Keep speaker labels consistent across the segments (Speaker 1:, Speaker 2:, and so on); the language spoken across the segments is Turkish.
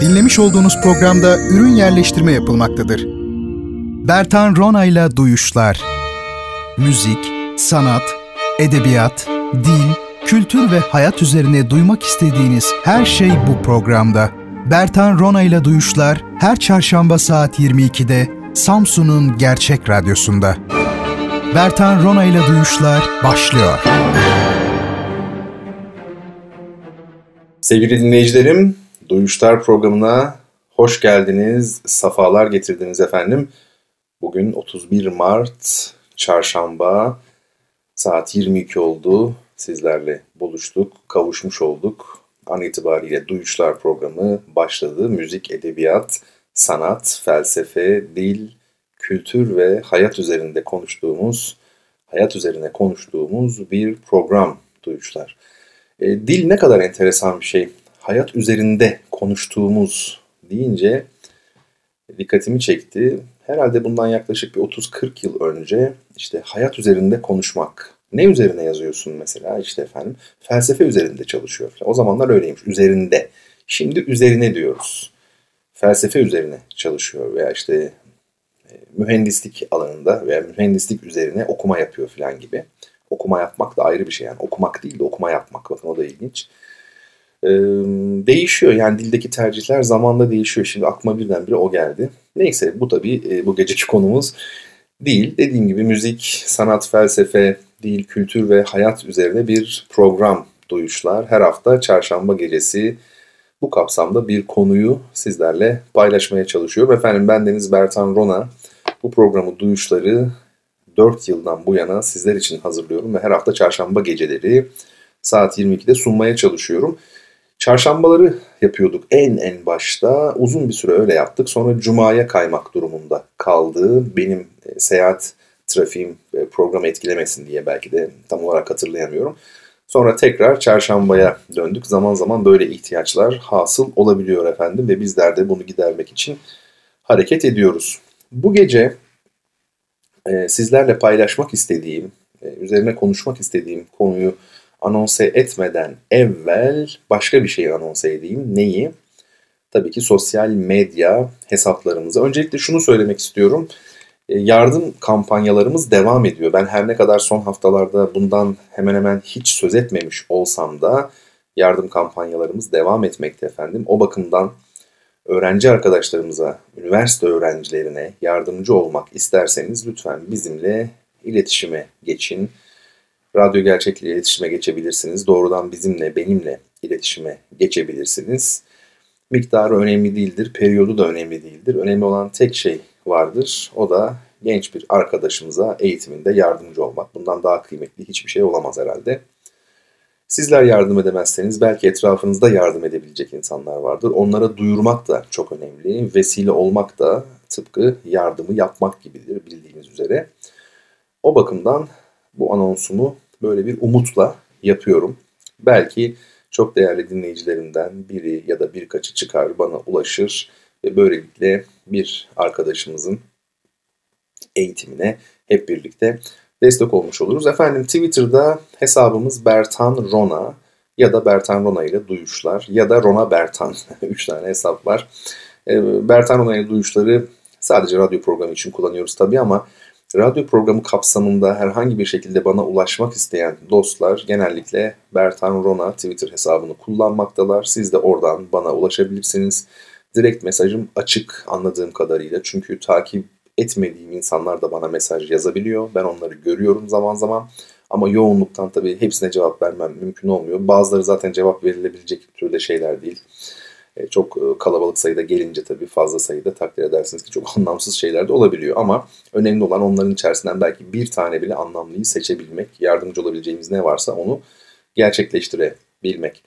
Speaker 1: Dinlemiş olduğunuz programda ürün yerleştirme yapılmaktadır. Bertan Ronayla Duyuşlar Müzik, sanat, edebiyat, dil, kültür ve hayat üzerine duymak istediğiniz her şey bu programda. Bertan Ronayla Duyuşlar her çarşamba saat 22'de Samsun'un Gerçek Radyosu'nda. Bertan Ronayla Duyuşlar başlıyor.
Speaker 2: Sevgili dinleyicilerim, Duyuşlar programına hoş geldiniz, safalar getirdiniz efendim. Bugün 31 Mart, çarşamba, saat 22 oldu. Sizlerle buluştuk, kavuşmuş olduk. An itibariyle Duyuşlar programı başladı. Müzik, edebiyat, sanat, felsefe, dil, kültür ve hayat üzerinde konuştuğumuz, hayat üzerine konuştuğumuz bir program Duyuşlar. E, dil ne kadar enteresan bir şey. Hayat üzerinde konuştuğumuz deyince dikkatimi çekti. Herhalde bundan yaklaşık bir 30-40 yıl önce işte hayat üzerinde konuşmak. Ne üzerine yazıyorsun mesela işte efendim felsefe üzerinde çalışıyor. O zamanlar öyleymiş üzerinde. Şimdi üzerine diyoruz. Felsefe üzerine çalışıyor veya işte e, mühendislik alanında veya mühendislik üzerine okuma yapıyor falan gibi. Okuma yapmak da ayrı bir şey yani. Okumak değil de okuma yapmak. Bakın o da ilginç. Ee, değişiyor yani dildeki tercihler zamanla değişiyor. Şimdi aklıma birdenbire o geldi. Neyse bu tabii e, bu geceki konumuz değil. Dediğim gibi müzik, sanat, felsefe, dil, kültür ve hayat üzerine bir program duyuşlar. Her hafta çarşamba gecesi bu kapsamda bir konuyu sizlerle paylaşmaya çalışıyorum. Efendim ben Deniz Bertan Rona. Bu programı duyuşları 4 yıldan bu yana sizler için hazırlıyorum ve her hafta çarşamba geceleri saat 22'de sunmaya çalışıyorum. Çarşambaları yapıyorduk en en başta. Uzun bir süre öyle yaptık. Sonra Cuma'ya kaymak durumunda kaldı. Benim e, seyahat trafiğim e, programı etkilemesin diye belki de tam olarak hatırlayamıyorum. Sonra tekrar çarşambaya döndük. Zaman zaman böyle ihtiyaçlar hasıl olabiliyor efendim ve bizler de bunu gidermek için hareket ediyoruz. Bu gece e, sizlerle paylaşmak istediğim, üzerine konuşmak istediğim konuyu anonse etmeden evvel başka bir şeyi anonse edeyim. Neyi? Tabii ki sosyal medya hesaplarımızı. Öncelikle şunu söylemek istiyorum. E, yardım kampanyalarımız devam ediyor. Ben her ne kadar son haftalarda bundan hemen hemen hiç söz etmemiş olsam da yardım kampanyalarımız devam etmekte efendim. O bakımdan öğrenci arkadaşlarımıza, üniversite öğrencilerine yardımcı olmak isterseniz lütfen bizimle iletişime geçin. Radyo Gerçek'le iletişime geçebilirsiniz. Doğrudan bizimle, benimle iletişime geçebilirsiniz. Miktarı önemli değildir, periyodu da önemli değildir. Önemli olan tek şey vardır. O da genç bir arkadaşımıza eğitiminde yardımcı olmak. Bundan daha kıymetli hiçbir şey olamaz herhalde. Sizler yardım edemezseniz belki etrafınızda yardım edebilecek insanlar vardır. Onlara duyurmak da çok önemli. Vesile olmak da tıpkı yardımı yapmak gibidir bildiğiniz üzere. O bakımdan bu anonsumu böyle bir umutla yapıyorum. Belki çok değerli dinleyicilerimden biri ya da birkaçı çıkar bana ulaşır ve böylelikle bir arkadaşımızın eğitimine hep birlikte destek olmuş oluruz. Efendim Twitter'da hesabımız Bertan Rona ya da Bertan Rona ile duyuşlar ya da Rona Bertan. Üç tane hesap var. Ee, Bertan Rona ile duyuşları sadece radyo programı için kullanıyoruz tabii ama radyo programı kapsamında herhangi bir şekilde bana ulaşmak isteyen dostlar genellikle Bertan Rona Twitter hesabını kullanmaktalar. Siz de oradan bana ulaşabilirsiniz. Direkt mesajım açık anladığım kadarıyla. Çünkü takip etmediğim insanlar da bana mesaj yazabiliyor. Ben onları görüyorum zaman zaman. Ama yoğunluktan tabii hepsine cevap vermem mümkün olmuyor. Bazıları zaten cevap verilebilecek türde şeyler değil. E, çok e, kalabalık sayıda gelince tabii fazla sayıda takdir edersiniz ki çok anlamsız şeyler de olabiliyor. Ama önemli olan onların içerisinden belki bir tane bile anlamlıyı seçebilmek, yardımcı olabileceğimiz ne varsa onu gerçekleştirebilmek.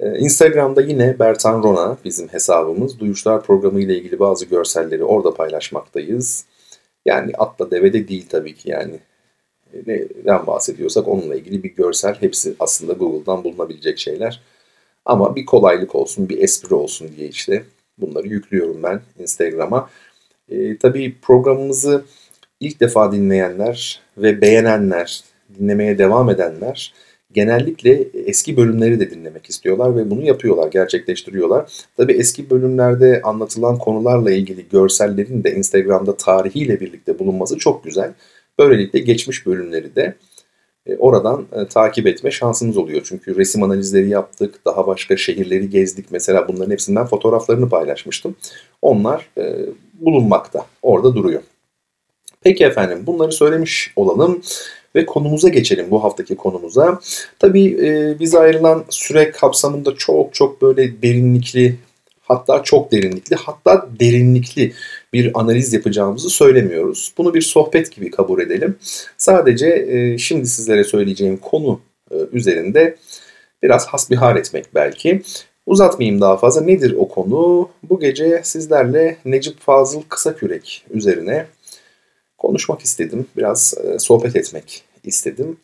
Speaker 2: E, Instagram'da yine Bertan Rona bizim hesabımız. Duyuşlar programı ile ilgili bazı görselleri orada paylaşmaktayız. Yani atla devede değil tabii ki yani. Neden bahsediyorsak onunla ilgili bir görsel hepsi aslında Google'dan bulunabilecek şeyler. Ama bir kolaylık olsun, bir espri olsun diye işte bunları yüklüyorum ben Instagram'a. E, tabii programımızı ilk defa dinleyenler ve beğenenler, dinlemeye devam edenler genellikle eski bölümleri de dinlemek istiyorlar ve bunu yapıyorlar, gerçekleştiriyorlar. Tabi eski bölümlerde anlatılan konularla ilgili görsellerin de Instagram'da tarihiyle birlikte bulunması çok güzel. Böylelikle geçmiş bölümleri de oradan e, takip etme şansımız oluyor. Çünkü resim analizleri yaptık, daha başka şehirleri gezdik. Mesela bunların hepsinden fotoğraflarını paylaşmıştım. Onlar e, bulunmakta, orada duruyor. Peki efendim bunları söylemiş olalım ve konumuza geçelim bu haftaki konumuza. Tabii e, bize ayrılan süre kapsamında çok çok böyle derinlikli hatta çok derinlikli hatta derinlikli bir analiz yapacağımızı söylemiyoruz. Bunu bir sohbet gibi kabul edelim. Sadece e, şimdi sizlere söyleyeceğim konu e, üzerinde biraz hasbihal etmek belki. Uzatmayayım daha fazla. Nedir o konu? Bu gece sizlerle Necip Fazıl Kısakürek üzerine konuşmak istedim. Biraz e, sohbet etmek istedim.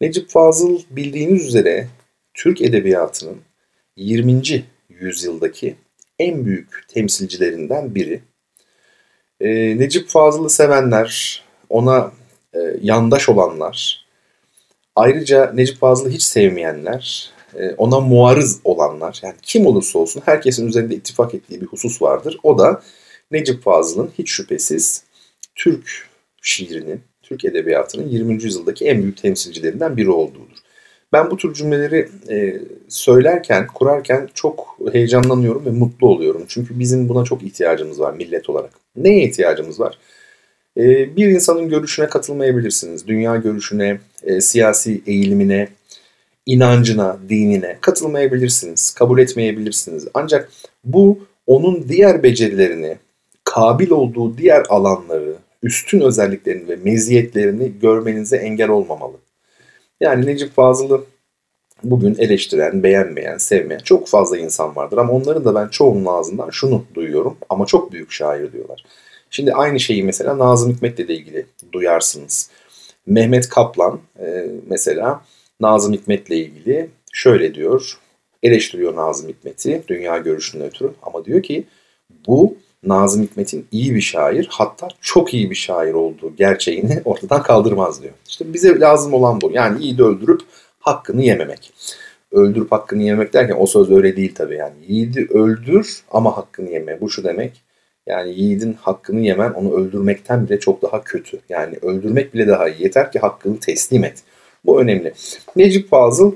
Speaker 2: Necip Fazıl bildiğiniz üzere Türk Edebiyatı'nın 20. yüzyıldaki en büyük temsilcilerinden biri. E, Necip Fazıl'ı sevenler, ona e, yandaş olanlar, ayrıca Necip Fazıl'ı hiç sevmeyenler, e, ona muarız olanlar, yani kim olursa olsun herkesin üzerinde ittifak ettiği bir husus vardır. O da Necip Fazıl'ın hiç şüphesiz Türk şiirinin, Türk Edebiyatı'nın 20. yüzyıldaki en büyük temsilcilerinden biri olduğudur. Ben bu tür cümleleri e, söylerken, kurarken çok heyecanlanıyorum ve mutlu oluyorum. Çünkü bizim buna çok ihtiyacımız var millet olarak. Neye ihtiyacımız var? E, bir insanın görüşüne katılmayabilirsiniz. Dünya görüşüne, e, siyasi eğilimine, inancına, dinine katılmayabilirsiniz. Kabul etmeyebilirsiniz. Ancak bu onun diğer becerilerini, kabil olduğu diğer alanları, üstün özelliklerini ve meziyetlerini görmenize engel olmamalı. Yani Necip Fazıl'ı bugün eleştiren, beğenmeyen, sevmeyen çok fazla insan vardır. Ama onların da ben çoğunun ağzından şunu duyuyorum ama çok büyük şair diyorlar. Şimdi aynı şeyi mesela Nazım Hikmet'le de ilgili duyarsınız. Mehmet Kaplan e, mesela Nazım Hikmet'le ilgili şöyle diyor. Eleştiriyor Nazım Hikmet'i dünya görüşünden ötürü ama diyor ki bu Nazım Hikmet'in iyi bir şair hatta çok iyi bir şair olduğu gerçeğini ortadan kaldırmaz diyor. İşte bize lazım olan bu. Yani iyi de öldürüp hakkını yememek. Öldürüp hakkını yemek derken o söz öyle değil tabii yani. Yiğidi öldür ama hakkını yeme. Bu şu demek. Yani yiğidin hakkını yemen onu öldürmekten bile çok daha kötü. Yani öldürmek bile daha iyi. Yeter ki hakkını teslim et. Bu önemli. Necip Fazıl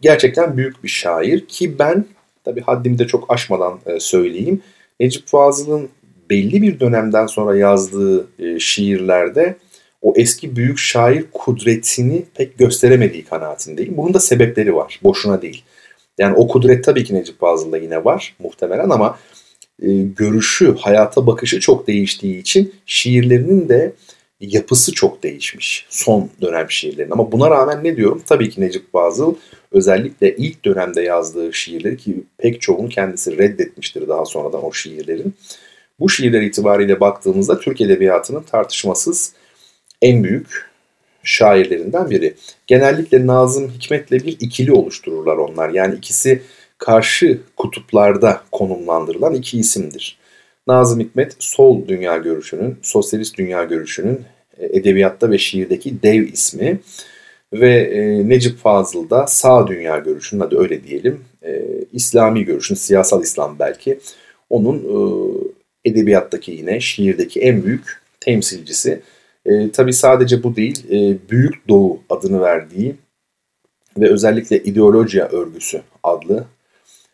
Speaker 2: gerçekten büyük bir şair ki ben tabii haddimi de çok aşmadan e, söyleyeyim Necip Fazıl'ın belli bir dönemden sonra yazdığı e, şiirlerde o eski büyük şair kudretini pek gösteremediği kanaatindeyim. Bunun da sebepleri var. Boşuna değil. Yani o kudret tabii ki Necip Fazıl'da yine var muhtemelen ama e, görüşü, hayata bakışı çok değiştiği için şiirlerinin de yapısı çok değişmiş. Son dönem şiirlerin. Ama buna rağmen ne diyorum? Tabii ki Necip Fazıl özellikle ilk dönemde yazdığı şiirleri ki pek çoğunu kendisi reddetmiştir daha sonradan o şiirlerin. Bu şiirler itibariyle baktığımızda Türk Edebiyatı'nın tartışmasız en büyük şairlerinden biri. Genellikle Nazım Hikmet'le bir ikili oluştururlar onlar. Yani ikisi karşı kutuplarda konumlandırılan iki isimdir. Nazım Hikmet sol dünya görüşünün, sosyalist dünya görüşünün e, edebiyatta ve şiirdeki dev ismi ve e, Necip Fazıl da sağ dünya görüşünün adı öyle diyelim e, İslami görüşün siyasal İslam belki onun edebiyattaki yine şiirdeki en büyük temsilcisi. E, tabii sadece bu değil e, Büyük Doğu adını verdiği ve özellikle ideolojiya örgüsü adlı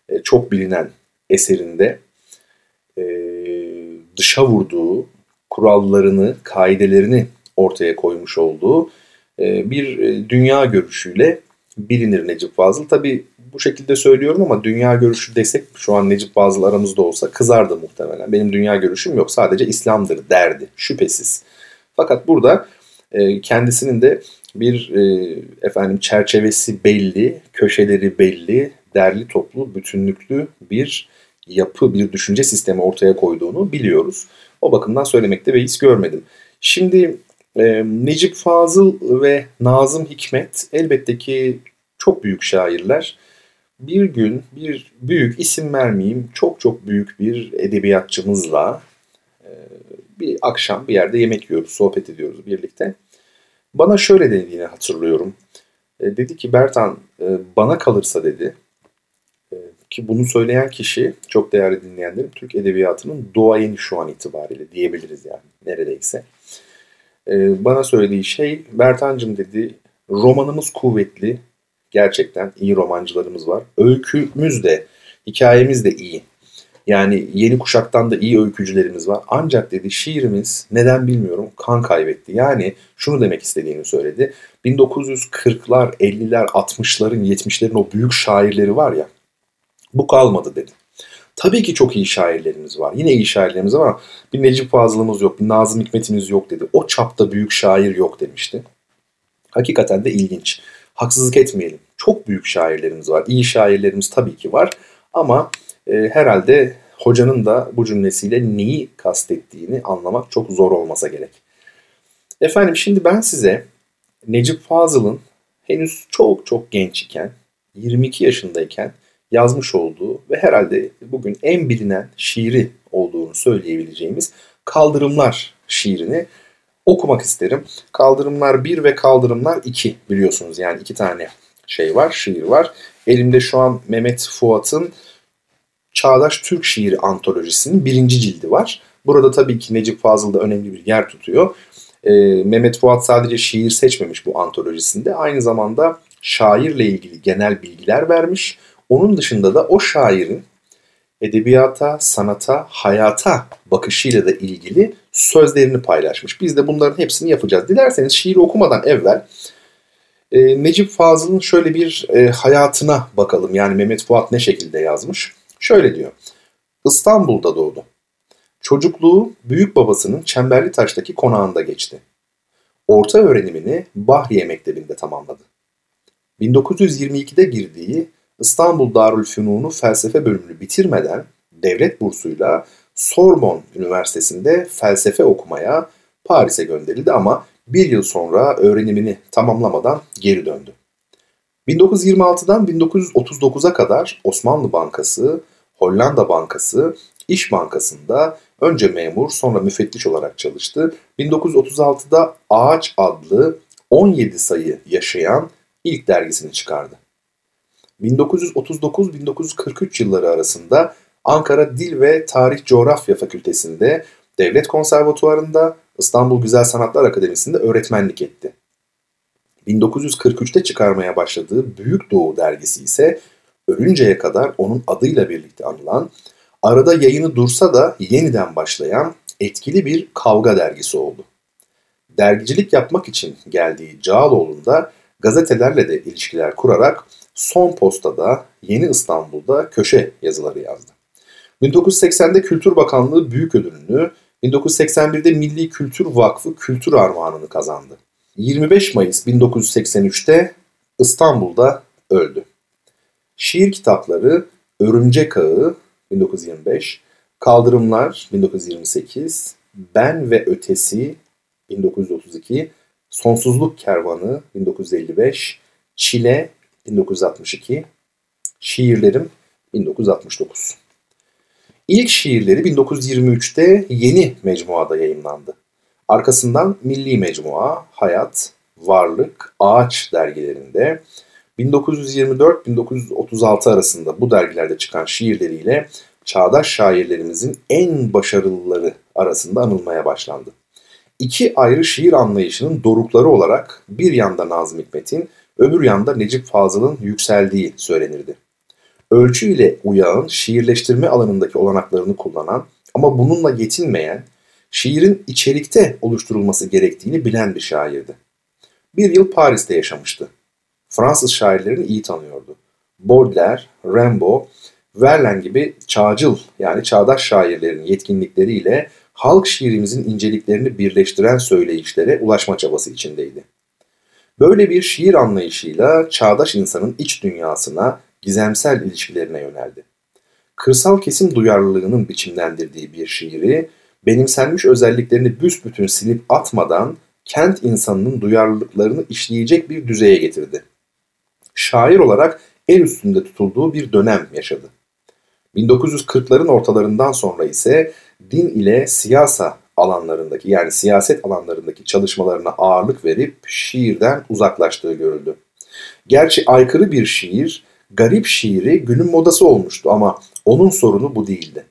Speaker 2: e, çok bilinen eserinde e, dışa vurduğu kurallarını, kaidelerini ortaya koymuş olduğu e, bir e, dünya görüşüyle bilinir Necip Fazıl. Tabi bu şekilde söylüyorum ama dünya görüşü desek şu an Necip Fazıl aramızda olsa kızardı muhtemelen. Benim dünya görüşüm yok sadece İslam'dır derdi şüphesiz. Fakat burada e, kendisinin de bir efendim çerçevesi belli, köşeleri belli, derli toplu, bütünlüklü bir yapı, bir düşünce sistemi ortaya koyduğunu biliyoruz. O bakımdan söylemekte beis görmedim. Şimdi e, Necip Fazıl ve Nazım Hikmet elbette ki çok büyük şairler. Bir gün bir büyük isim vermeyeyim çok çok büyük bir edebiyatçımızla e, bir akşam bir yerde yemek yiyoruz, sohbet ediyoruz birlikte. Bana şöyle dediğini hatırlıyorum. E, dedi ki Bertan e, bana kalırsa dedi ki bunu söyleyen kişi çok değerli dinleyenlerim Türk Edebiyatı'nın doğayeni şu an itibariyle diyebiliriz yani neredeyse. E, bana söylediği şey Bertancım dedi romanımız kuvvetli gerçekten iyi romancılarımız var. Öykümüz de hikayemiz de iyi. Yani yeni kuşaktan da iyi öykücülerimiz var. Ancak dedi şiirimiz neden bilmiyorum kan kaybetti. Yani şunu demek istediğini söyledi. 1940'lar, 50'ler, 60'ların, 70'lerin o büyük şairleri var ya. Bu kalmadı dedi. Tabii ki çok iyi şairlerimiz var. Yine iyi şairlerimiz var ama bir Necip Fazıl'ımız yok, bir Nazım Hikmet'imiz yok dedi. O çapta büyük şair yok demişti. Hakikaten de ilginç. Haksızlık etmeyelim. Çok büyük şairlerimiz var. İyi şairlerimiz tabii ki var. Ama e, herhalde hocanın da bu cümlesiyle neyi kastettiğini anlamak çok zor olmasa gerek. Efendim şimdi ben size Necip Fazıl'ın henüz çok çok genç iken, 22 yaşındayken yazmış olduğu ve herhalde bugün en bilinen şiiri olduğunu söyleyebileceğimiz Kaldırımlar şiirini okumak isterim. Kaldırımlar 1 ve Kaldırımlar 2 biliyorsunuz yani iki tane şey var, şiir var. Elimde şu an Mehmet Fuat'ın Çağdaş Türk Şiiri Antolojisi'nin birinci cildi var. Burada tabii ki Necip Fazıl da önemli bir yer tutuyor. E, Mehmet Fuat sadece şiir seçmemiş bu antolojisinde. Aynı zamanda şairle ilgili genel bilgiler vermiş. Onun dışında da o şairin edebiyata, sanata, hayata bakışıyla da ilgili sözlerini paylaşmış. Biz de bunların hepsini yapacağız. Dilerseniz şiiri okumadan evvel e, Necip Fazıl'ın şöyle bir e, hayatına bakalım. Yani Mehmet Fuat ne şekilde yazmış? Şöyle diyor. İstanbul'da doğdu. Çocukluğu büyük babasının Çemberli Taş'taki konağında geçti. Orta öğrenimini Bahriye Mektebi'nde tamamladı. 1922'de girdiği İstanbul Darülfünun'u felsefe bölümünü bitirmeden devlet bursuyla Sorbonne Üniversitesi'nde felsefe okumaya Paris'e gönderildi ama bir yıl sonra öğrenimini tamamlamadan geri döndü. 1926'dan 1939'a kadar Osmanlı Bankası, Hollanda Bankası, İş Bankası'nda önce memur sonra müfettiş olarak çalıştı. 1936'da Ağaç adlı 17 sayı yaşayan ilk dergisini çıkardı. 1939-1943 yılları arasında Ankara Dil ve Tarih Coğrafya Fakültesi'nde, Devlet Konservatuvarı'nda, İstanbul Güzel Sanatlar Akademisi'nde öğretmenlik etti. 1943'te çıkarmaya başladığı Büyük Doğu dergisi ise ölünceye kadar onun adıyla birlikte anılan, arada yayını dursa da yeniden başlayan etkili bir kavga dergisi oldu. Dergicilik yapmak için geldiği Cağaloğlu'nda gazetelerle de ilişkiler kurarak Son Posta'da, Yeni İstanbul'da köşe yazıları yazdı. 1980'de Kültür Bakanlığı Büyük Ödülünü, 1981'de Milli Kültür Vakfı Kültür Armağanını kazandı. 25 Mayıs 1983'te İstanbul'da öldü. Şiir kitapları Örümcek Ağı 1925, Kaldırımlar 1928, Ben ve Ötesi 1932, Sonsuzluk Kervanı 1955, Çile 1962, Şiirlerim 1969. İlk şiirleri 1923'te Yeni Mecmuada yayınlandı. Arkasından Milli Mecmua, Hayat, Varlık, Ağaç dergilerinde 1924-1936 arasında bu dergilerde çıkan şiirleriyle çağdaş şairlerimizin en başarılıları arasında anılmaya başlandı. İki ayrı şiir anlayışının dorukları olarak bir yanda Nazım Hikmet'in, öbür yanda Necip Fazıl'ın yükseldiği söylenirdi. Ölçü ile uyağın şiirleştirme alanındaki olanaklarını kullanan ama bununla yetinmeyen, şiirin içerikte oluşturulması gerektiğini bilen bir şairdi. Bir yıl Paris'te yaşamıştı. Fransız şairlerini iyi tanıyordu. Baudelaire, Rimbaud, Verlaine gibi çağcıl yani çağdaş şairlerin yetkinlikleriyle halk şiirimizin inceliklerini birleştiren söyleyişlere ulaşma çabası içindeydi. Böyle bir şiir anlayışıyla çağdaş insanın iç dünyasına, gizemsel ilişkilerine yöneldi. Kırsal kesim duyarlılığının biçimlendirdiği bir şiiri, benimsenmiş özelliklerini büsbütün silip atmadan kent insanının duyarlılıklarını işleyecek bir düzeye getirdi. Şair olarak el üstünde tutulduğu bir dönem yaşadı. 1940'ların ortalarından sonra ise din ile siyasa alanlarındaki yani siyaset alanlarındaki çalışmalarına ağırlık verip şiirden uzaklaştığı görüldü. Gerçi aykırı bir şiir, garip şiiri günün modası olmuştu ama onun sorunu bu değildi.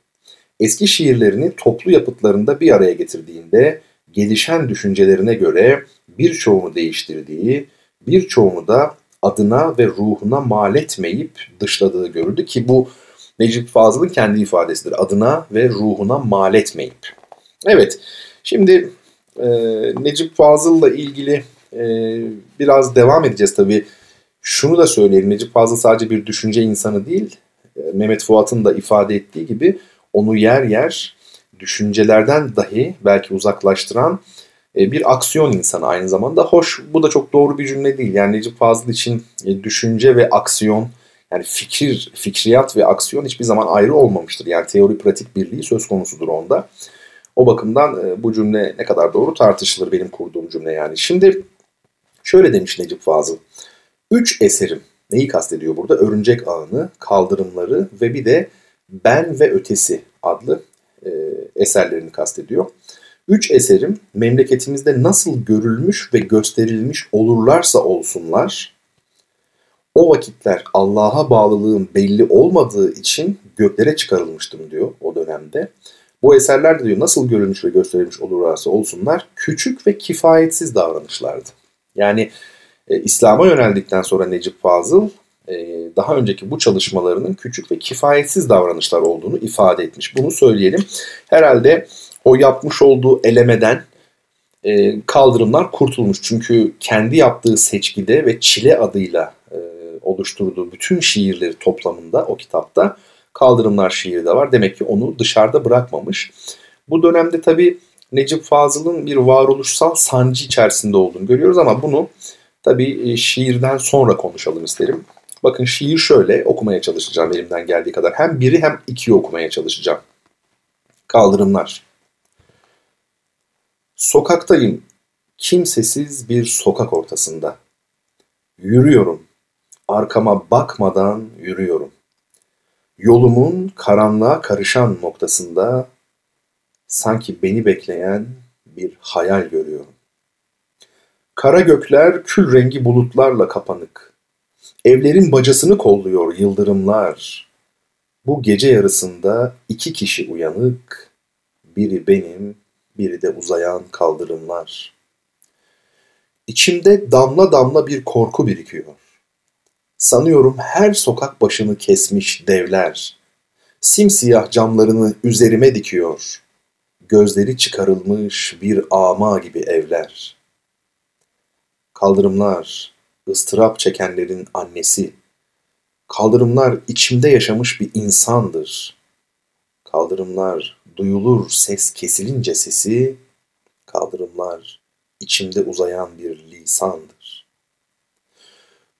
Speaker 2: Eski şiirlerini toplu yapıtlarında bir araya getirdiğinde gelişen düşüncelerine göre birçoğunu değiştirdiği, birçoğunu da adına ve ruhuna mal etmeyip dışladığı görüldü ki bu Necip Fazıl'ın kendi ifadesidir. Adına ve ruhuna mal etmeyip. Evet, şimdi e, Necip Fazıl'la ilgili e, biraz devam edeceğiz tabii. Şunu da söyleyelim, Necip Fazıl sadece bir düşünce insanı değil, e, Mehmet Fuat'ın da ifade ettiği gibi onu yer yer düşüncelerden dahi belki uzaklaştıran e, bir aksiyon insanı aynı zamanda. Hoş bu da çok doğru bir cümle değil. Yani Necip Fazıl için e, düşünce ve aksiyon yani fikir, fikriyat ve aksiyon hiçbir zaman ayrı olmamıştır. Yani teori pratik birliği söz konusudur onda. O bakımdan e, bu cümle ne kadar doğru tartışılır benim kurduğum cümle yani. Şimdi şöyle demiş Necip Fazıl. Üç eserim neyi kastediyor burada? Örümcek ağını, kaldırımları ve bir de Ben ve Ötesi adlı e, eserlerini kastediyor. Üç eserim memleketimizde nasıl görülmüş ve gösterilmiş olurlarsa olsunlar, o vakitler Allah'a bağlılığım belli olmadığı için göklere çıkarılmıştım diyor o dönemde. Bu eserler de diyor nasıl görülmüş ve gösterilmiş olurlarsa olsunlar küçük ve kifayetsiz davranışlardı. Yani e, İslam'a yöneldikten sonra Necip Fazıl e, daha önceki bu çalışmalarının küçük ve kifayetsiz davranışlar olduğunu ifade etmiş. Bunu söyleyelim. Herhalde o yapmış olduğu elemeden e, kaldırımlar kurtulmuş. Çünkü kendi yaptığı seçkide ve Çile adıyla e, oluşturduğu bütün şiirleri toplamında o kitapta kaldırımlar şiiri de var. Demek ki onu dışarıda bırakmamış. Bu dönemde tabii Necip Fazıl'ın bir varoluşsal sancı içerisinde olduğunu görüyoruz ama bunu tabii e, şiirden sonra konuşalım isterim. Bakın şiir şöyle okumaya çalışacağım elimden geldiği kadar. Hem biri hem ikiyi okumaya çalışacağım. Kaldırımlar. Sokaktayım, kimsesiz bir sokak ortasında. Yürüyorum, arkama bakmadan yürüyorum. Yolumun karanlığa karışan noktasında sanki beni bekleyen bir hayal görüyorum. Kara gökler kül rengi bulutlarla kapanık. Evlerin bacasını kolluyor yıldırımlar. Bu gece yarısında iki kişi uyanık, biri benim, biri de uzayan kaldırımlar. İçimde damla damla bir korku birikiyor. Sanıyorum her sokak başını kesmiş devler. Simsiyah camlarını üzerime dikiyor. Gözleri çıkarılmış bir ama gibi evler. Kaldırımlar, ıstırap çekenlerin annesi. Kaldırımlar içimde yaşamış bir insandır. Kaldırımlar duyulur ses kesilince sesi, kaldırımlar içimde uzayan bir lisandır.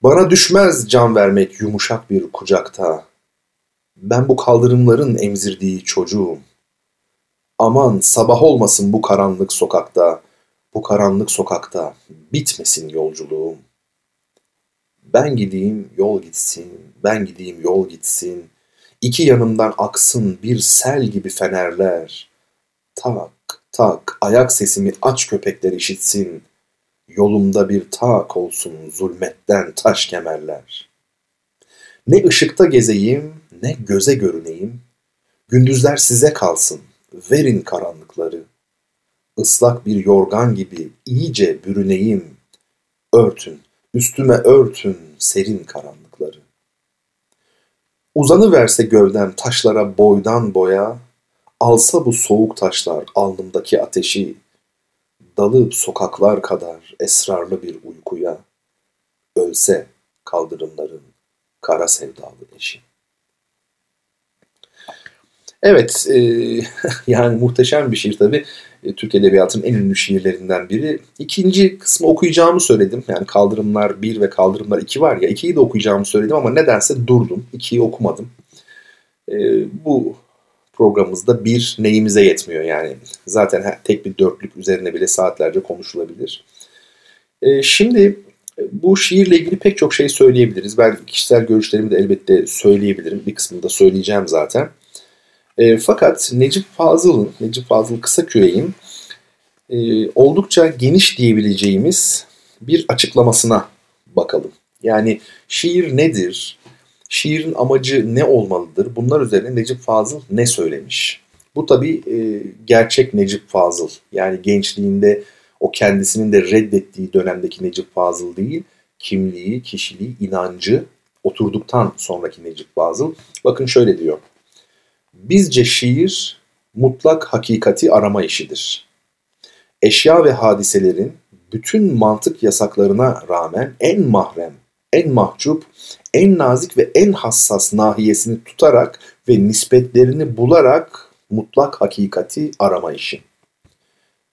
Speaker 2: Bana düşmez can vermek yumuşak bir kucakta. Ben bu kaldırımların emzirdiği çocuğum. Aman sabah olmasın bu karanlık sokakta, bu karanlık sokakta bitmesin yolculuğum. Ben gideyim yol gitsin, ben gideyim yol gitsin. İki yanımdan aksın bir sel gibi fenerler. Tak tak ayak sesimi aç köpekler işitsin. Yolumda bir tak olsun zulmetten taş kemerler. Ne ışıkta gezeyim ne göze görüneyim. Gündüzler size kalsın verin karanlıkları. Islak bir yorgan gibi iyice bürüneyim. Örtün, üstüme örtün serin karanlıkları. Uzanı verse gövdem taşlara boydan boya, alsa bu soğuk taşlar alnımdaki ateşi, dalıp sokaklar kadar esrarlı bir uykuya, ölse kaldırımların kara sevdalı eşi. Evet, e, yani muhteşem bir şiir tabii. E, Türk Edebiyatı'nın en ünlü şiirlerinden biri. İkinci kısmı okuyacağımı söyledim. Yani Kaldırımlar 1 ve Kaldırımlar 2 var ya. ikiyi de okuyacağımı söyledim ama nedense durdum. 2'yi okumadım. E, bu programımızda bir neyimize yetmiyor yani. Zaten tek bir dörtlük üzerine bile saatlerce konuşulabilir. E, şimdi bu şiirle ilgili pek çok şey söyleyebiliriz. Ben kişisel görüşlerimi de elbette söyleyebilirim. Bir kısmını da söyleyeceğim zaten. E, fakat Necip Fazıl'ın, Necip Fazıl Kısaküre'nin e, oldukça geniş diyebileceğimiz bir açıklamasına bakalım. Yani şiir nedir? Şiirin amacı ne olmalıdır? Bunlar üzerine Necip Fazıl ne söylemiş? Bu tabii e, gerçek Necip Fazıl. Yani gençliğinde o kendisinin de reddettiği dönemdeki Necip Fazıl değil, kimliği, kişiliği, inancı oturduktan sonraki Necip Fazıl. Bakın şöyle diyor. Bizce şiir mutlak hakikati arama işidir. Eşya ve hadiselerin bütün mantık yasaklarına rağmen en mahrem, en mahcup, en nazik ve en hassas nahiyesini tutarak ve nispetlerini bularak mutlak hakikati arama işi.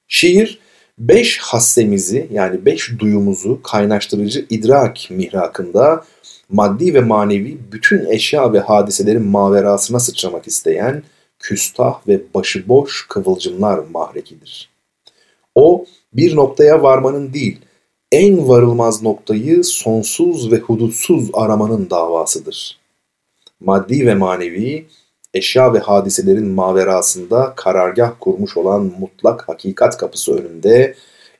Speaker 2: Şiir beş hassemizi yani beş duyumuzu kaynaştırıcı idrak mihrakında maddi ve manevi bütün eşya ve hadiselerin maverasına sıçramak isteyen küstah ve başıboş kıvılcımlar mahrekidir. O bir noktaya varmanın değil, en varılmaz noktayı sonsuz ve hudutsuz aramanın davasıdır. Maddi ve manevi, eşya ve hadiselerin maverasında karargah kurmuş olan mutlak hakikat kapısı önünde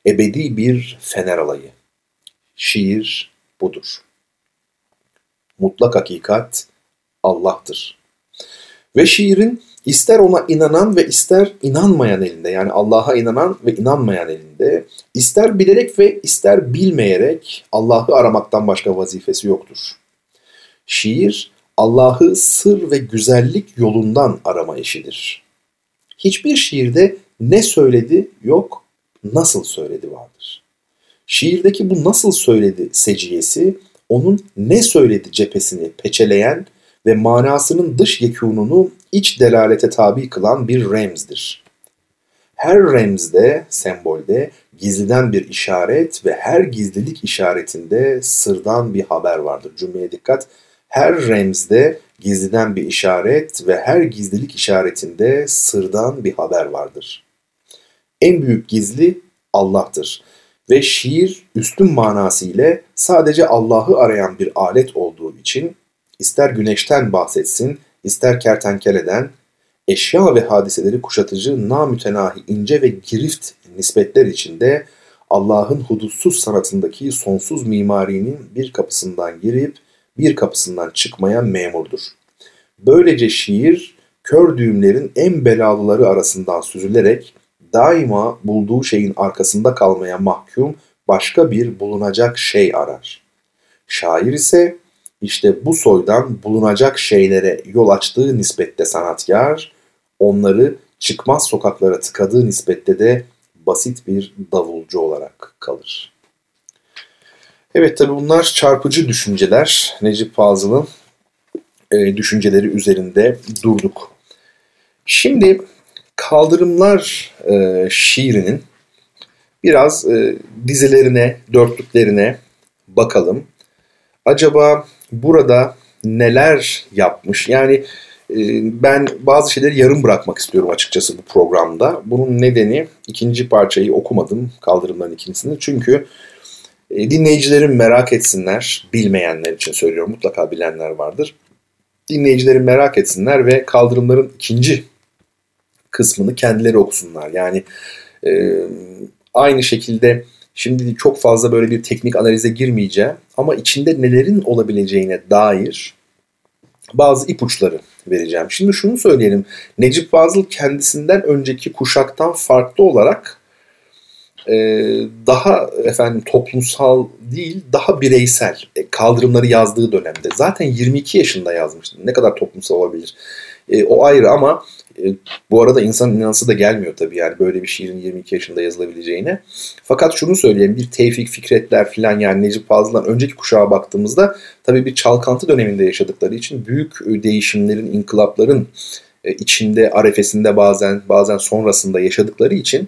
Speaker 2: ebedi bir fener alayı. Şiir budur. Mutlak hakikat Allah'tır. Ve şiirin ister ona inanan ve ister inanmayan elinde yani Allah'a inanan ve inanmayan elinde ister bilerek ve ister bilmeyerek Allah'ı aramaktan başka vazifesi yoktur. Şiir Allah'ı sır ve güzellik yolundan arama işidir. Hiçbir şiirde ne söyledi yok, nasıl söyledi vardır. Şiirdeki bu nasıl söyledi seciyesi, onun ne söyledi cephesini peçeleyen ve manasının dış yekununu iç delalete tabi kılan bir remzdir. Her remzde, sembolde gizliden bir işaret ve her gizlilik işaretinde sırdan bir haber vardır. Cümleye dikkat. Her remzde gizliden bir işaret ve her gizlilik işaretinde sırdan bir haber vardır. En büyük gizli Allah'tır ve şiir üstün manası ile sadece Allah'ı arayan bir alet olduğu için ister güneşten bahsetsin, ister kertenkeleden, eşya ve hadiseleri kuşatıcı namütenahi ince ve girift nispetler içinde Allah'ın hudutsuz sanatındaki sonsuz mimarinin bir kapısından girip bir kapısından çıkmaya memurdur. Böylece şiir kör düğümlerin en belalıları arasından süzülerek daima bulduğu şeyin arkasında kalmaya mahkum başka bir bulunacak şey arar. Şair ise işte bu soydan bulunacak şeylere yol açtığı nispette sanatkar, onları çıkmaz sokaklara tıkadığı nispette de basit bir davulcu olarak kalır. Evet tabi bunlar çarpıcı düşünceler. Necip Fazıl'ın e, düşünceleri üzerinde durduk. Şimdi Kaldırımlar e, şiirinin biraz e, dizilerine, dörtlüklerine bakalım. Acaba burada neler yapmış? Yani e, ben bazı şeyleri yarım bırakmak istiyorum açıkçası bu programda. Bunun nedeni ikinci parçayı okumadım kaldırımların ikincisini. Çünkü e, dinleyicilerim merak etsinler, bilmeyenler için söylüyorum mutlaka bilenler vardır. Dinleyicilerim merak etsinler ve kaldırımların ikinci kısmını kendileri okusunlar. Yani e, aynı şekilde şimdi çok fazla böyle bir teknik analize girmeyeceğim ama içinde nelerin olabileceğine dair bazı ipuçları vereceğim. Şimdi şunu söyleyelim. Necip Fazıl kendisinden önceki kuşaktan farklı olarak e, daha efendim toplumsal değil daha bireysel e, kaldırımları yazdığı dönemde. Zaten 22 yaşında yazmıştı. Ne kadar toplumsal olabilir? E, o ayrı ama e, bu arada insan inansı da gelmiyor tabii yani böyle bir şiirin 22 yaşında yazılabileceğine. Fakat şunu söyleyeyim bir Tevfik Fikretler filan yani Necip Fazıl'dan önceki kuşağa baktığımızda tabii bir çalkantı döneminde yaşadıkları için büyük e, değişimlerin, inkılapların e, içinde, arefesinde bazen bazen sonrasında yaşadıkları için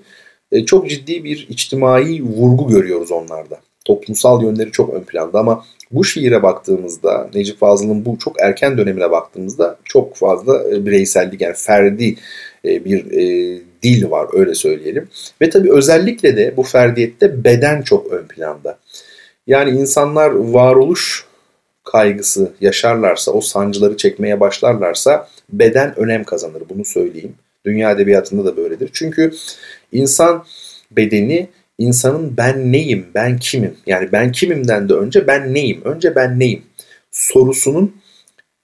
Speaker 2: çok ciddi bir içtimai vurgu görüyoruz onlarda. Toplumsal yönleri çok ön planda ama bu şiire baktığımızda Necip Fazıl'ın bu çok erken dönemine baktığımızda çok fazla e, bireysellik yani ferdi e, bir e, dil var öyle söyleyelim. Ve tabii özellikle de bu ferdiyette beden çok ön planda. Yani insanlar varoluş kaygısı yaşarlarsa, o sancıları çekmeye başlarlarsa beden önem kazanır. Bunu söyleyeyim. Dünya edebiyatında da böyledir. Çünkü insan bedeni insanın ben neyim, ben kimim? Yani ben kimimden de önce ben neyim? Önce ben neyim? Sorusunun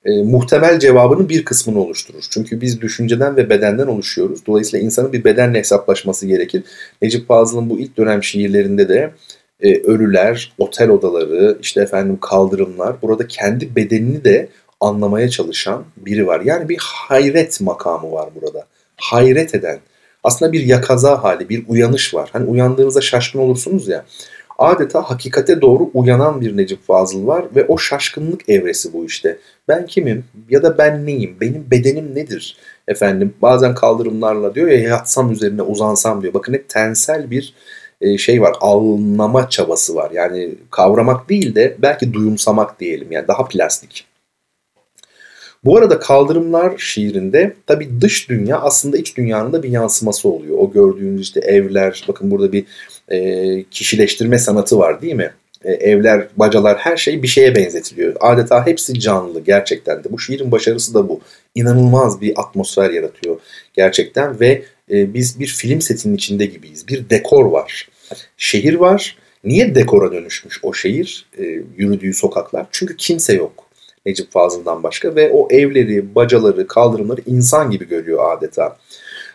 Speaker 2: e, muhtemel cevabının bir kısmını oluşturur. Çünkü biz düşünceden ve bedenden oluşuyoruz. Dolayısıyla insanın bir bedenle hesaplaşması gerekir. Necip Fazıl'ın bu ilk dönem şiirlerinde de e, ölüler, otel odaları, işte efendim kaldırımlar burada kendi bedenini de anlamaya çalışan biri var. Yani bir hayret makamı var burada. Hayret eden. Aslında bir yakaza hali, bir uyanış var. Hani uyandığınızda şaşkın olursunuz ya. Adeta hakikate doğru uyanan bir Necip Fazıl var ve o şaşkınlık evresi bu işte. Ben kimim ya da ben neyim? Benim bedenim nedir? Efendim bazen kaldırımlarla diyor ya yatsam üzerine uzansam diyor. Bakın hep tensel bir e, şey var. Anlama çabası var. Yani kavramak değil de belki duyumsamak diyelim. Yani daha plastik. Bu arada kaldırımlar şiirinde tabi dış dünya aslında iç dünyanın da bir yansıması oluyor. O gördüğünüz işte evler, bakın burada bir e, kişileştirme sanatı var değil mi? E, evler, bacalar her şey bir şeye benzetiliyor. Adeta hepsi canlı gerçekten de. Bu şiirin başarısı da bu. İnanılmaz bir atmosfer yaratıyor gerçekten ve e, biz bir film setinin içinde gibiyiz. Bir dekor var. Şehir var. Niye dekora dönüşmüş o şehir? E, yürüdüğü sokaklar. Çünkü kimse yok. Necip Fazıl'dan başka ve o evleri, bacaları, kaldırımları insan gibi görüyor adeta.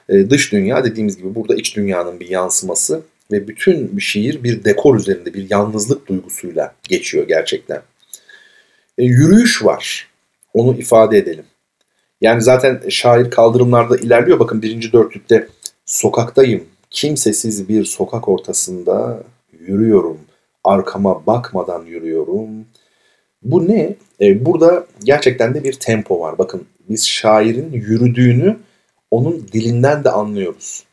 Speaker 2: E, dış dünya dediğimiz gibi burada iç dünyanın bir yansıması ve bütün bir şiir bir dekor üzerinde bir yalnızlık duygusuyla geçiyor gerçekten. E, yürüyüş var. Onu ifade edelim. Yani zaten şair kaldırımlarda ilerliyor. Bakın birinci dörtlükte sokaktayım. Kimsesiz bir sokak ortasında yürüyorum. Arkama bakmadan yürüyorum. Bu ne? E, burada gerçekten de bir tempo var. Bakın biz şairin yürüdüğünü onun dilinden de anlıyoruz.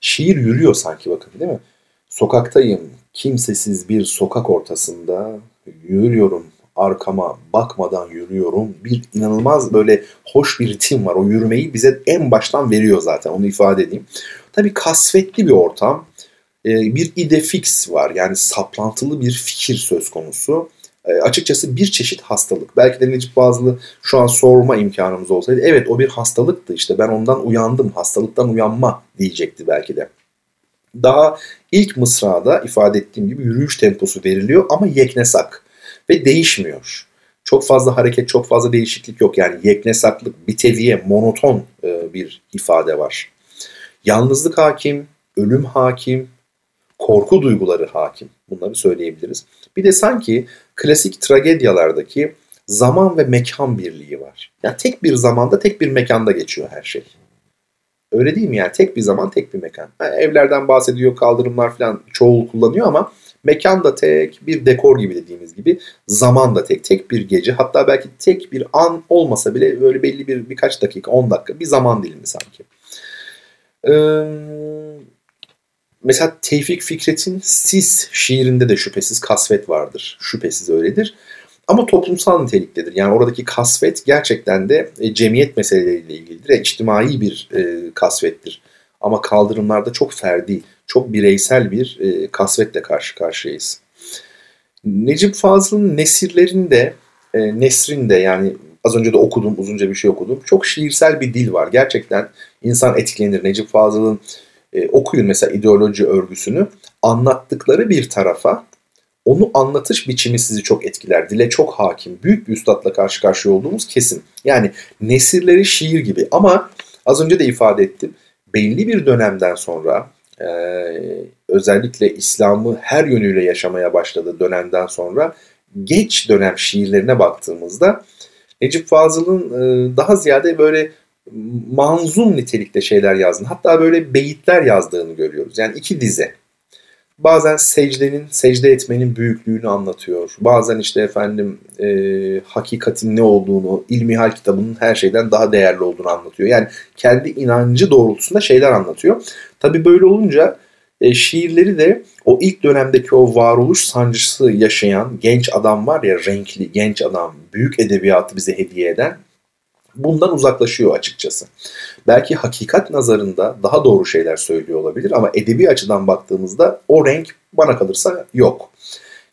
Speaker 2: Şiir yürüyor sanki bakın değil mi? Sokaktayım, kimsesiz bir sokak ortasında yürüyorum, arkama bakmadan yürüyorum. Bir inanılmaz böyle hoş bir ritim var. O yürümeyi bize en baştan veriyor zaten onu ifade edeyim. Tabii kasvetli bir ortam. E, bir ide fix var yani saplantılı bir fikir söz konusu. E, açıkçası bir çeşit hastalık. Belki de Necip Fazıl'ı şu an sorma imkanımız olsaydı evet o bir hastalıktı işte ben ondan uyandım hastalıktan uyanma diyecekti belki de. Daha ilk mısrada ifade ettiğim gibi yürüyüş temposu veriliyor ama yeknesak ve değişmiyor. Çok fazla hareket, çok fazla değişiklik yok. Yani yeknesaklık, biteviye, monoton e, bir ifade var. Yalnızlık hakim, ölüm hakim, korku duyguları hakim. Bunları söyleyebiliriz. Bir de sanki klasik tragedyalardaki zaman ve mekan birliği var. Yani tek bir zamanda tek bir mekanda geçiyor her şey. Öyle değil mi yani? Tek bir zaman tek bir mekan. Yani evlerden bahsediyor, kaldırımlar falan çoğul kullanıyor ama mekan da tek, bir dekor gibi dediğimiz gibi zaman da tek, tek bir gece. Hatta belki tek bir an olmasa bile böyle belli bir birkaç dakika, 10 dakika bir zaman dilimi sanki. Ee, mesela Tevfik Fikret'in Sis şiirinde de şüphesiz kasvet vardır. Şüphesiz öyledir. Ama toplumsal niteliktedir. Yani oradaki kasvet gerçekten de e, cemiyet meseleleriyle ilgilidir. E, içtimai bir e, kasvettir. Ama kaldırımlarda çok ferdi, çok bireysel bir kasvetle karşı karşıyayız. Necip Fazıl'ın nesirlerinde, nesrinde yani az önce de okudum, uzunca bir şey okudum. Çok şiirsel bir dil var. Gerçekten insan etkilenir. Necip Fazıl'ın e, okuyun mesela ideoloji örgüsünü. Anlattıkları bir tarafa onu anlatış biçimi sizi çok etkiler. Dile çok hakim. Büyük bir üstadla karşı karşıya olduğumuz kesin. Yani nesirleri şiir gibi ama az önce de ifade ettim. Belli bir dönemden sonra e, özellikle İslam'ı her yönüyle yaşamaya başladığı dönemden sonra geç dönem şiirlerine baktığımızda Necip Fazıl'ın e, daha ziyade böyle manzum nitelikte şeyler yazdığını hatta böyle beyitler yazdığını görüyoruz. Yani iki dize bazen secdenin, secde etmenin büyüklüğünü anlatıyor. Bazen işte efendim e, hakikatin ne olduğunu, ilmihal kitabının her şeyden daha değerli olduğunu anlatıyor. Yani kendi inancı doğrultusunda şeyler anlatıyor. Tabii böyle olunca e, şiirleri de o ilk dönemdeki o varoluş sancısı yaşayan genç adam var ya renkli genç adam, büyük edebiyatı bize hediye eden bundan uzaklaşıyor açıkçası. Belki hakikat nazarında daha doğru şeyler söylüyor olabilir ama edebi açıdan baktığımızda o renk bana kalırsa yok.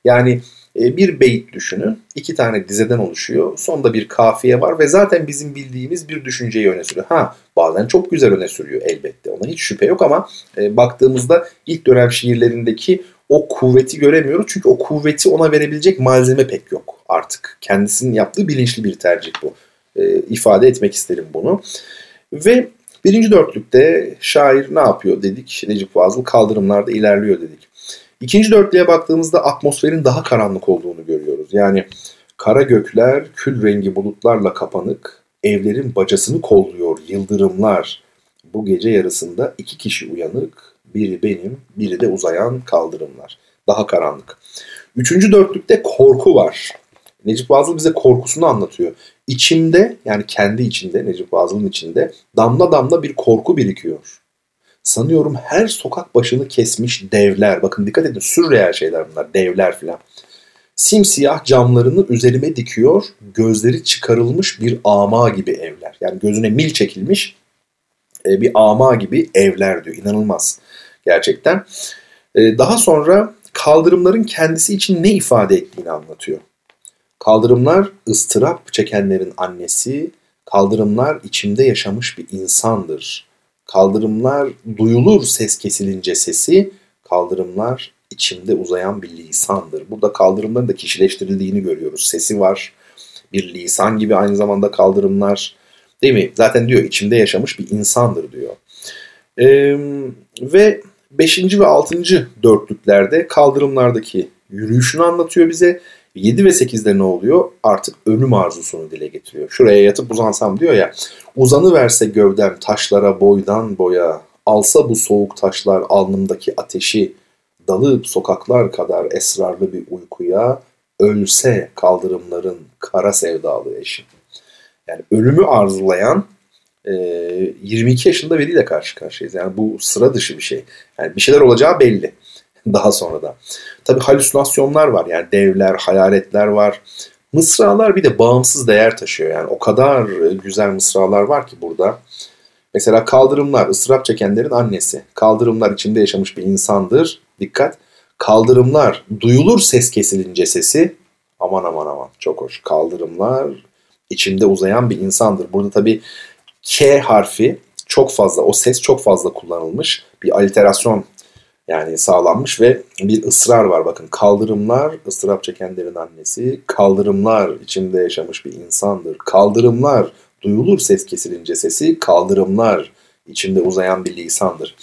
Speaker 2: Yani E, bir beyit düşünün. iki tane dizeden oluşuyor. Sonda bir kafiye var ve zaten bizim bildiğimiz bir düşünceyi öne sürüyor. Ha bazen çok güzel öne sürüyor elbette. Ona hiç şüphe yok ama e, baktığımızda ilk dönem şiirlerindeki o kuvveti göremiyoruz. Çünkü o kuvveti ona verebilecek malzeme pek yok artık. Kendisinin yaptığı bilinçli bir tercih bu. E, ifade etmek isterim bunu. Ve birinci dörtlükte şair ne yapıyor dedik. Necip Fazıl kaldırımlarda ilerliyor dedik. İkinci dörtlüğe baktığımızda atmosferin daha karanlık olduğunu görüyoruz. Yani kara gökler kül rengi bulutlarla kapanık, evlerin bacasını kolluyor yıldırımlar. Bu gece yarısında iki kişi uyanık, biri benim, biri de uzayan kaldırımlar. Daha karanlık. Üçüncü dörtlükte korku var. Necip Fazıl bize korkusunu anlatıyor. İçimde yani kendi içinde Necip Fazıl'ın içinde damla damla bir korku birikiyor. Sanıyorum her sokak başını kesmiş devler. Bakın dikkat edin sürreel şeyler bunlar. Devler filan. Simsiyah camlarını üzerime dikiyor. Gözleri çıkarılmış bir ama gibi evler. Yani gözüne mil çekilmiş e, bir ama gibi evler diyor. İnanılmaz gerçekten. E, daha sonra kaldırımların kendisi için ne ifade ettiğini anlatıyor. Kaldırımlar ıstırap çekenlerin annesi, kaldırımlar içimde yaşamış bir insandır. Kaldırımlar duyulur ses kesilince sesi, kaldırımlar içimde uzayan bir lisandır. Burada kaldırımların da kişileştirildiğini görüyoruz. Sesi var, bir lisan gibi aynı zamanda kaldırımlar. Değil mi? Zaten diyor içimde yaşamış bir insandır diyor. Ee, ve 5. ve 6. dörtlüklerde kaldırımlardaki yürüyüşünü anlatıyor bize. 7 ve 8'de ne oluyor? Artık ölüm arzusunu dile getiriyor. Şuraya yatıp uzansam diyor ya. Uzanı verse gövdem taşlara boydan boya. Alsa bu soğuk taşlar alnımdaki ateşi. Dalıp sokaklar kadar esrarlı bir uykuya. Ölse kaldırımların kara sevdalı eşi. Yani ölümü arzulayan 22 yaşında biriyle karşı karşıyayız. Yani bu sıra dışı bir şey. Yani bir şeyler olacağı belli daha sonra da. Tabi halüsinasyonlar var yani devler, hayaletler var. Mısralar bir de bağımsız değer taşıyor yani o kadar güzel mısralar var ki burada. Mesela kaldırımlar ıstırap çekenlerin annesi. Kaldırımlar içinde yaşamış bir insandır. Dikkat. Kaldırımlar duyulur ses kesilince sesi. Aman aman aman çok hoş. Kaldırımlar içimde uzayan bir insandır. Burada tabi K harfi çok fazla o ses çok fazla kullanılmış. Bir aliterasyon yani sağlanmış ve bir ısrar var bakın. Kaldırımlar ıstırap çekenlerin annesi. Kaldırımlar içinde yaşamış bir insandır. Kaldırımlar duyulur ses kesilince sesi. Kaldırımlar içinde uzayan bir lisandır.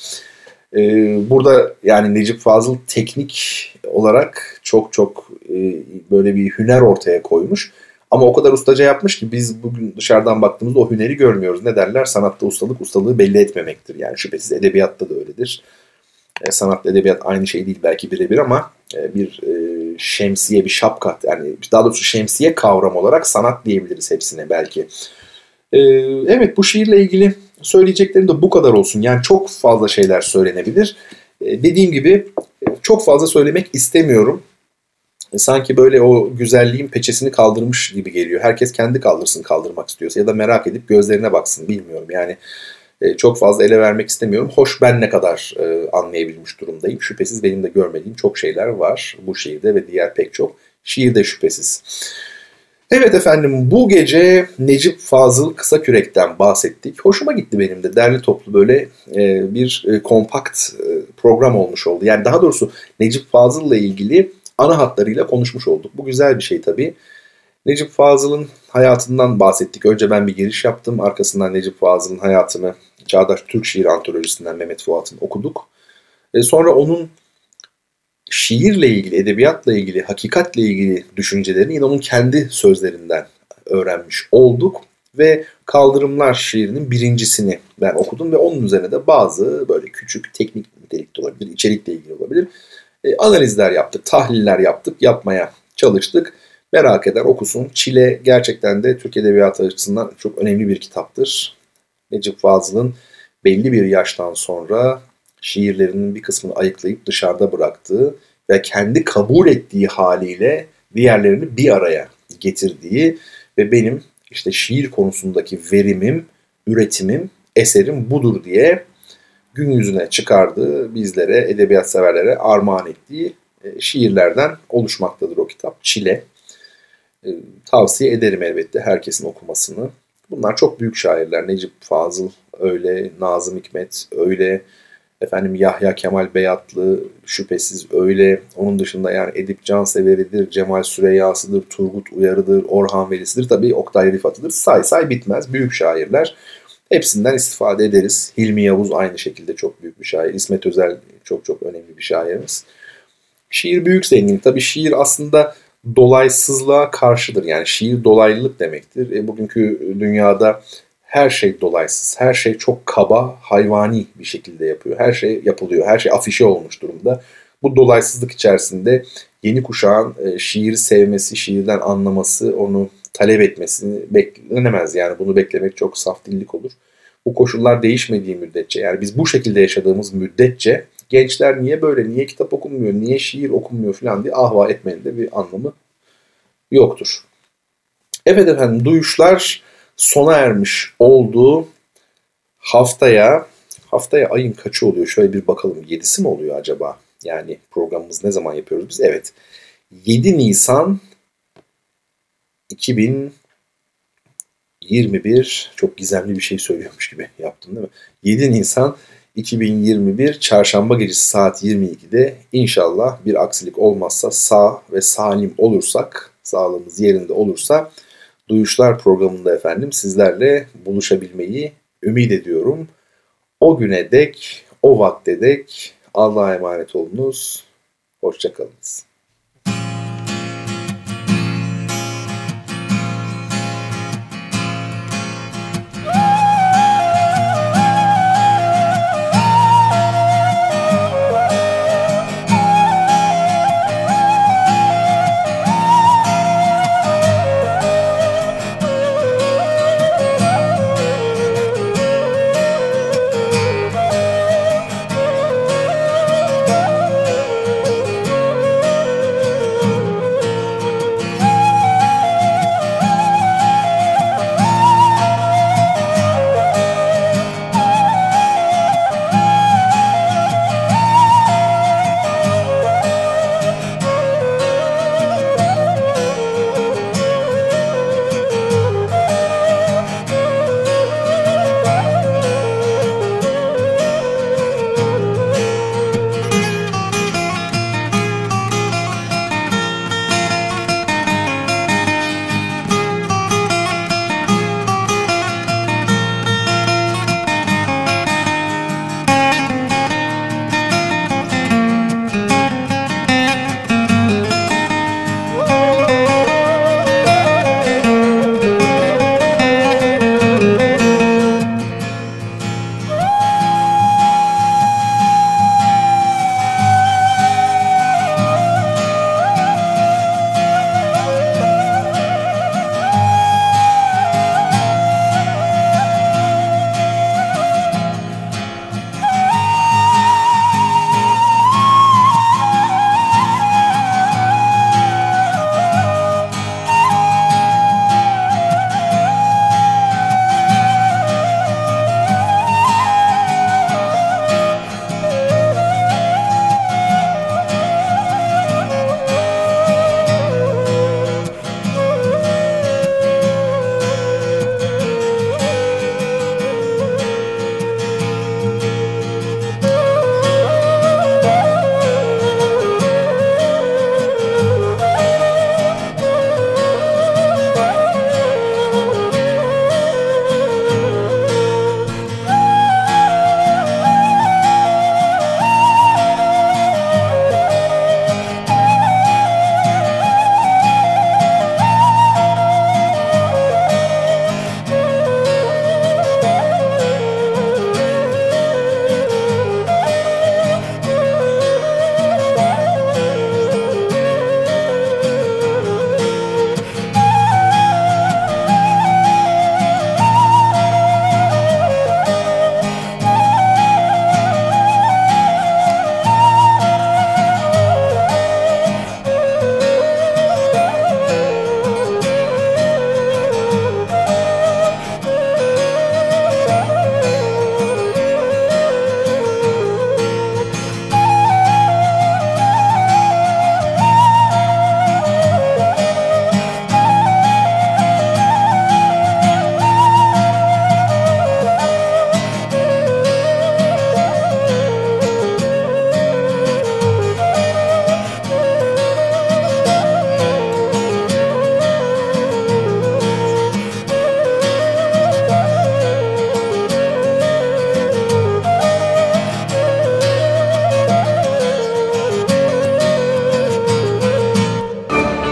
Speaker 2: Ee, burada yani Necip Fazıl teknik olarak çok çok e, böyle bir hüner ortaya koymuş. Ama o kadar ustaca yapmış ki biz bugün dışarıdan baktığımızda o hüneri görmüyoruz. Ne derler? Sanatta ustalık ustalığı belli etmemektir. Yani şüphesiz edebiyatta da öyledir. E, sanatla edebiyat aynı şey değil belki birebir ama e, bir e, şemsiye, bir şapka yani daha doğrusu şemsiye kavram olarak sanat diyebiliriz hepsine belki. E, evet bu şiirle ilgili söyleyeceklerim de bu kadar olsun. Yani çok fazla şeyler söylenebilir. E, dediğim gibi e, çok fazla söylemek istemiyorum. E, sanki böyle o güzelliğin peçesini kaldırmış gibi geliyor. Herkes kendi kaldırsın kaldırmak istiyorsa ya da merak edip gözlerine baksın bilmiyorum. Yani e, çok fazla ele vermek istemiyorum. Hoş ben ne kadar e, anlayabilmiş durumdayım. Şüphesiz benim de görmediğim çok şeyler var bu şiirde ve diğer pek çok şiirde şüphesiz. Evet efendim bu gece Necip Fazıl Kısa Kürek'ten bahsettik. Hoşuma gitti benim de derli toplu böyle e, bir e, kompakt e, program olmuş oldu. Yani daha doğrusu Necip Fazıl'la ilgili ana hatlarıyla konuşmuş olduk. Bu güzel bir şey tabii. Necip Fazıl'ın hayatından bahsettik. Önce ben bir giriş yaptım. Arkasından Necip Fazıl'ın hayatını Çağdaş Türk Şiir Antolojisi'nden Mehmet Fuat'ın okuduk. E sonra onun şiirle ilgili, edebiyatla ilgili, hakikatle ilgili düşüncelerini yine onun kendi sözlerinden öğrenmiş olduk. Ve Kaldırımlar şiirinin birincisini ben okudum ve onun üzerine de bazı böyle küçük teknik nitelikte olabilir, içerikle ilgili olabilir. E, analizler yaptık, tahliller yaptık, yapmaya çalıştık. Merak eden okusun. Çile gerçekten de Türk Edebiyatı açısından çok önemli bir kitaptır. Necip Fazıl'ın belli bir yaştan sonra şiirlerinin bir kısmını ayıklayıp dışarıda bıraktığı ve kendi kabul ettiği haliyle diğerlerini bir araya getirdiği ve benim işte şiir konusundaki verimim, üretimim, eserim budur diye gün yüzüne çıkardığı bizlere, edebiyat severlere armağan ettiği e, şiirlerden oluşmaktadır o kitap. Çile. E, tavsiye ederim elbette herkesin okumasını. Bunlar çok büyük şairler. Necip Fazıl öyle, Nazım Hikmet öyle, efendim Yahya Kemal Beyatlı şüphesiz öyle. Onun dışında yani Edip Cansever'idir, Cemal Süreyya'sıdır, Turgut Uyarı'dır, Orhan Veli'sidir. Tabii Oktay Rifat'ıdır. Say say bitmez. Büyük şairler. Hepsinden istifade ederiz. Hilmi Yavuz aynı şekilde çok büyük bir şair. İsmet Özel çok çok önemli bir şairimiz. Şiir büyük zenginlik. Tabii şiir aslında dolaysızlığa karşıdır. Yani şiir dolaylılık demektir. E, bugünkü dünyada her şey dolaysız, her şey çok kaba, hayvani bir şekilde yapıyor. Her şey yapılıyor, her şey afişe olmuş durumda. Bu dolaysızlık içerisinde yeni kuşağın e, şiiri sevmesi, şiirden anlaması, onu talep etmesini beklenemez. Yani bunu beklemek çok saf dillik olur. Bu koşullar değişmediği müddetçe, yani biz bu şekilde yaşadığımız müddetçe gençler niye böyle, niye kitap okunmuyor, niye şiir okunmuyor falan diye ahva etmenin de bir anlamı yoktur. Evet efendim duyuşlar sona ermiş olduğu haftaya haftaya ayın kaçı oluyor? Şöyle bir bakalım. 7'si mi oluyor acaba? Yani programımız ne zaman yapıyoruz biz? Evet. 7 Nisan 2021 çok gizemli bir şey söylüyormuş gibi yaptım değil mi? 7 Nisan 2021 çarşamba gecesi saat 22'de inşallah bir aksilik olmazsa sağ ve salim olursak, sağlığımız yerinde olursa Duyuşlar programında efendim sizlerle buluşabilmeyi ümit ediyorum. O güne dek, o vakte dek Allah'a emanet olunuz. Hoşçakalınız.